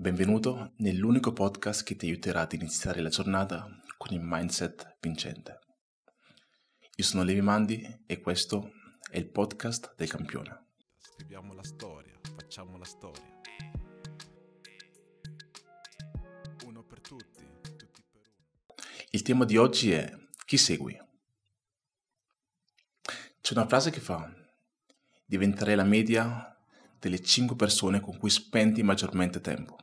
Benvenuto nell'unico podcast che ti aiuterà ad iniziare la giornata con il mindset vincente. Io sono Levi Mandi e questo è il podcast del campione. Scriviamo la storia, facciamo la storia. Uno per tutti, tutti per uno. Il tema di oggi è chi segui? C'è una frase che fa diventerei la media delle 5 persone con cui spendi maggiormente tempo.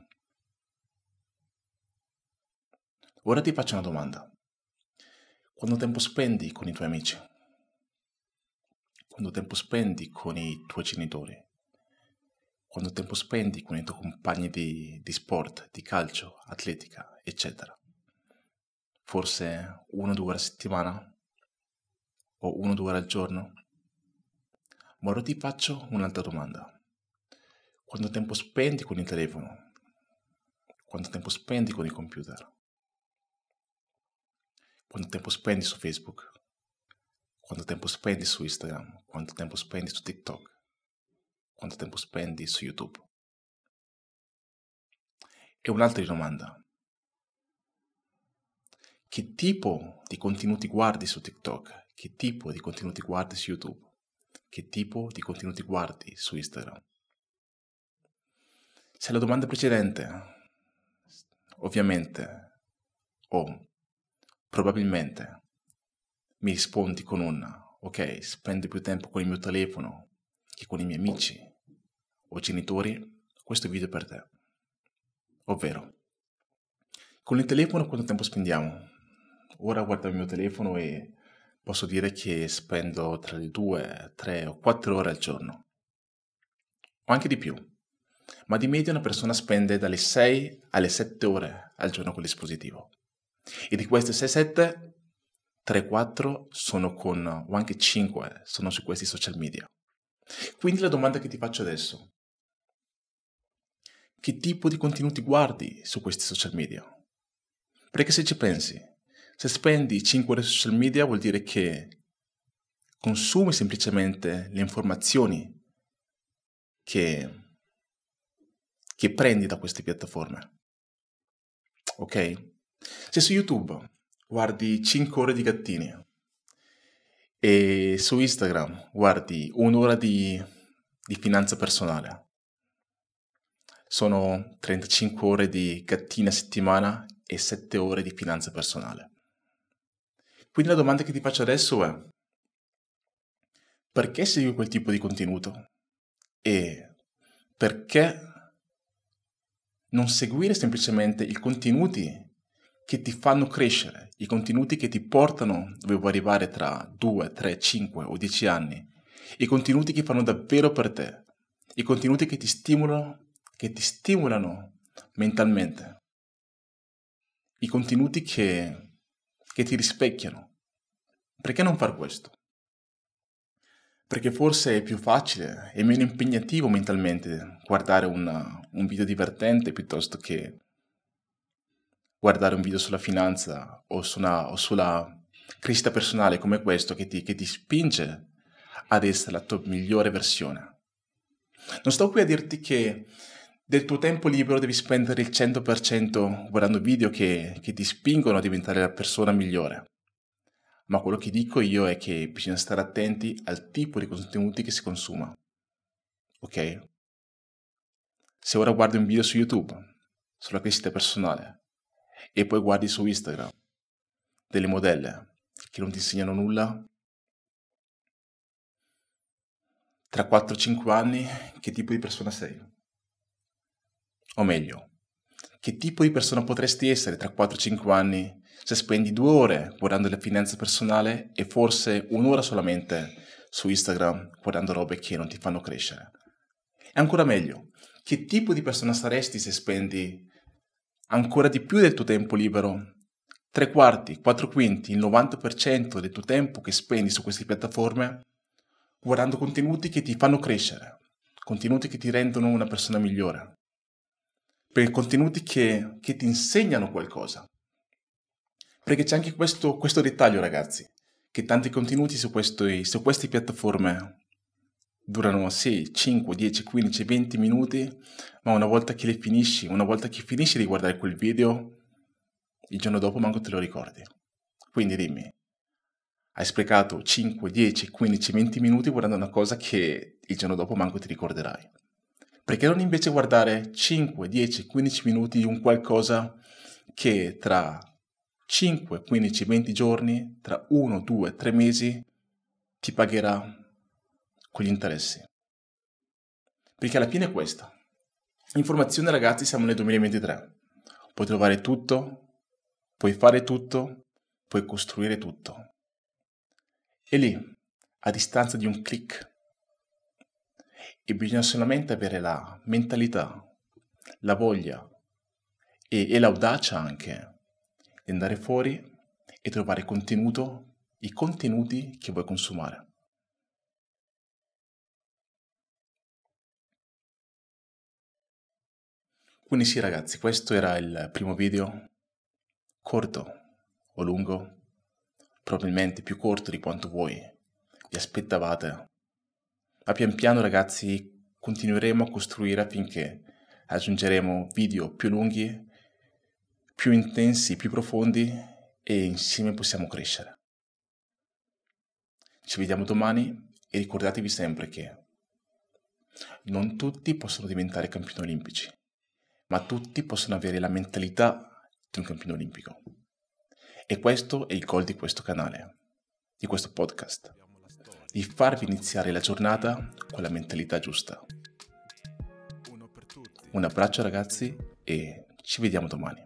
Ora ti faccio una domanda. Quanto tempo spendi con i tuoi amici? Quanto tempo spendi con i tuoi genitori? Quanto tempo spendi con i tuoi compagni di, di sport, di calcio, atletica, eccetera? Forse una o due ore a settimana? O una o due ore al giorno? Ma ora ti faccio un'altra domanda. Quanto tempo spendi con il telefono? Quanto tempo spendi con il computer? Quanto tempo spendi su Facebook? Quanto tempo spendi su Instagram? Quanto tempo spendi su TikTok? Quanto tempo spendi su YouTube? E un'altra domanda. Che tipo di contenuti guardi su TikTok? Che tipo di contenuti guardi su YouTube? Che tipo di contenuti guardi su Instagram? Se la domanda precedente, ovviamente, o probabilmente mi rispondi con un ok, spendo più tempo con il mio telefono che con i miei amici o genitori, questo video è per te. Ovvero, con il telefono quanto tempo spendiamo? Ora guardo il mio telefono e posso dire che spendo tra le 2, 3 o 4 ore al giorno. O anche di più. Ma di media una persona spende dalle 6 alle 7 ore al giorno con il dispositivo. E di queste 6-7, 3-4 sono con, o anche 5 sono su questi social media. Quindi la domanda che ti faccio adesso, che tipo di contenuti guardi su questi social media? Perché se ci pensi, se spendi 5 ore su social media vuol dire che consumi semplicemente le informazioni che, che prendi da queste piattaforme. Ok? Se su YouTube guardi 5 ore di gattini e su Instagram guardi un'ora di, di finanza personale, sono 35 ore di gattini a settimana e 7 ore di finanza personale. Quindi la domanda che ti faccio adesso è perché segui quel tipo di contenuto? E perché non seguire semplicemente i contenuti che ti fanno crescere, i contenuti che ti portano dove vuoi arrivare tra 2, 3, 5 o 10 anni, i contenuti che fanno davvero per te, i contenuti che ti stimolano, che ti stimolano mentalmente, i contenuti che, che ti rispecchiano. Perché non far questo? Perché forse è più facile e meno impegnativo mentalmente guardare una, un video divertente piuttosto che guardare un video sulla finanza o, su una, o sulla crescita personale come questo che ti, che ti spinge ad essere la tua migliore versione. Non sto qui a dirti che del tuo tempo libero devi spendere il 100% guardando video che, che ti spingono a diventare la persona migliore. Ma quello che dico io è che bisogna stare attenti al tipo di contenuti che si consuma. Ok? Se ora guardi un video su YouTube sulla crescita personale e poi guardi su Instagram delle modelle che non ti insegnano nulla, tra 4-5 anni che tipo di persona sei? O meglio, che tipo di persona potresti essere tra 4-5 anni se spendi due ore guardando la finanza personale e forse un'ora solamente su Instagram guardando robe che non ti fanno crescere? E ancora meglio, che tipo di persona saresti se spendi ancora di più del tuo tempo libero. Tre quarti, quattro quinti, il 90% del tuo tempo che spendi su queste piattaforme guardando contenuti che ti fanno crescere, contenuti che ti rendono una persona migliore, per contenuti che, che ti insegnano qualcosa. Perché c'è anche questo, questo dettaglio, ragazzi, che tanti contenuti su, questo, su queste piattaforme durano sì, 5, 10, 15, 20 minuti, ma una volta che le finisci, una volta che finisci di guardare quel video, il giorno dopo manco te lo ricordi. Quindi dimmi, hai sprecato 5, 10, 15, 20 minuti guardando una cosa che il giorno dopo manco ti ricorderai. Perché non invece guardare 5, 10, 15 minuti di un qualcosa che tra 5, 15, 20 giorni, tra 1, 2, 3 mesi, ti pagherà quegli interessi. Perché alla fine è questo. Informazione ragazzi, siamo nel 2023. Puoi trovare tutto, puoi fare tutto, puoi costruire tutto. E lì, a distanza di un clic, e bisogna solamente avere la mentalità, la voglia e, e l'audacia anche di andare fuori e trovare contenuto, i contenuti che vuoi consumare. Quindi sì ragazzi, questo era il primo video, corto o lungo, probabilmente più corto di quanto voi vi aspettavate, ma pian piano ragazzi continueremo a costruire affinché aggiungeremo video più lunghi, più intensi, più profondi e insieme possiamo crescere. Ci vediamo domani e ricordatevi sempre che non tutti possono diventare campioni olimpici, ma tutti possono avere la mentalità di un campione olimpico. E questo è il goal di questo canale, di questo podcast di farvi iniziare la giornata con la mentalità giusta. Un abbraccio ragazzi e ci vediamo domani.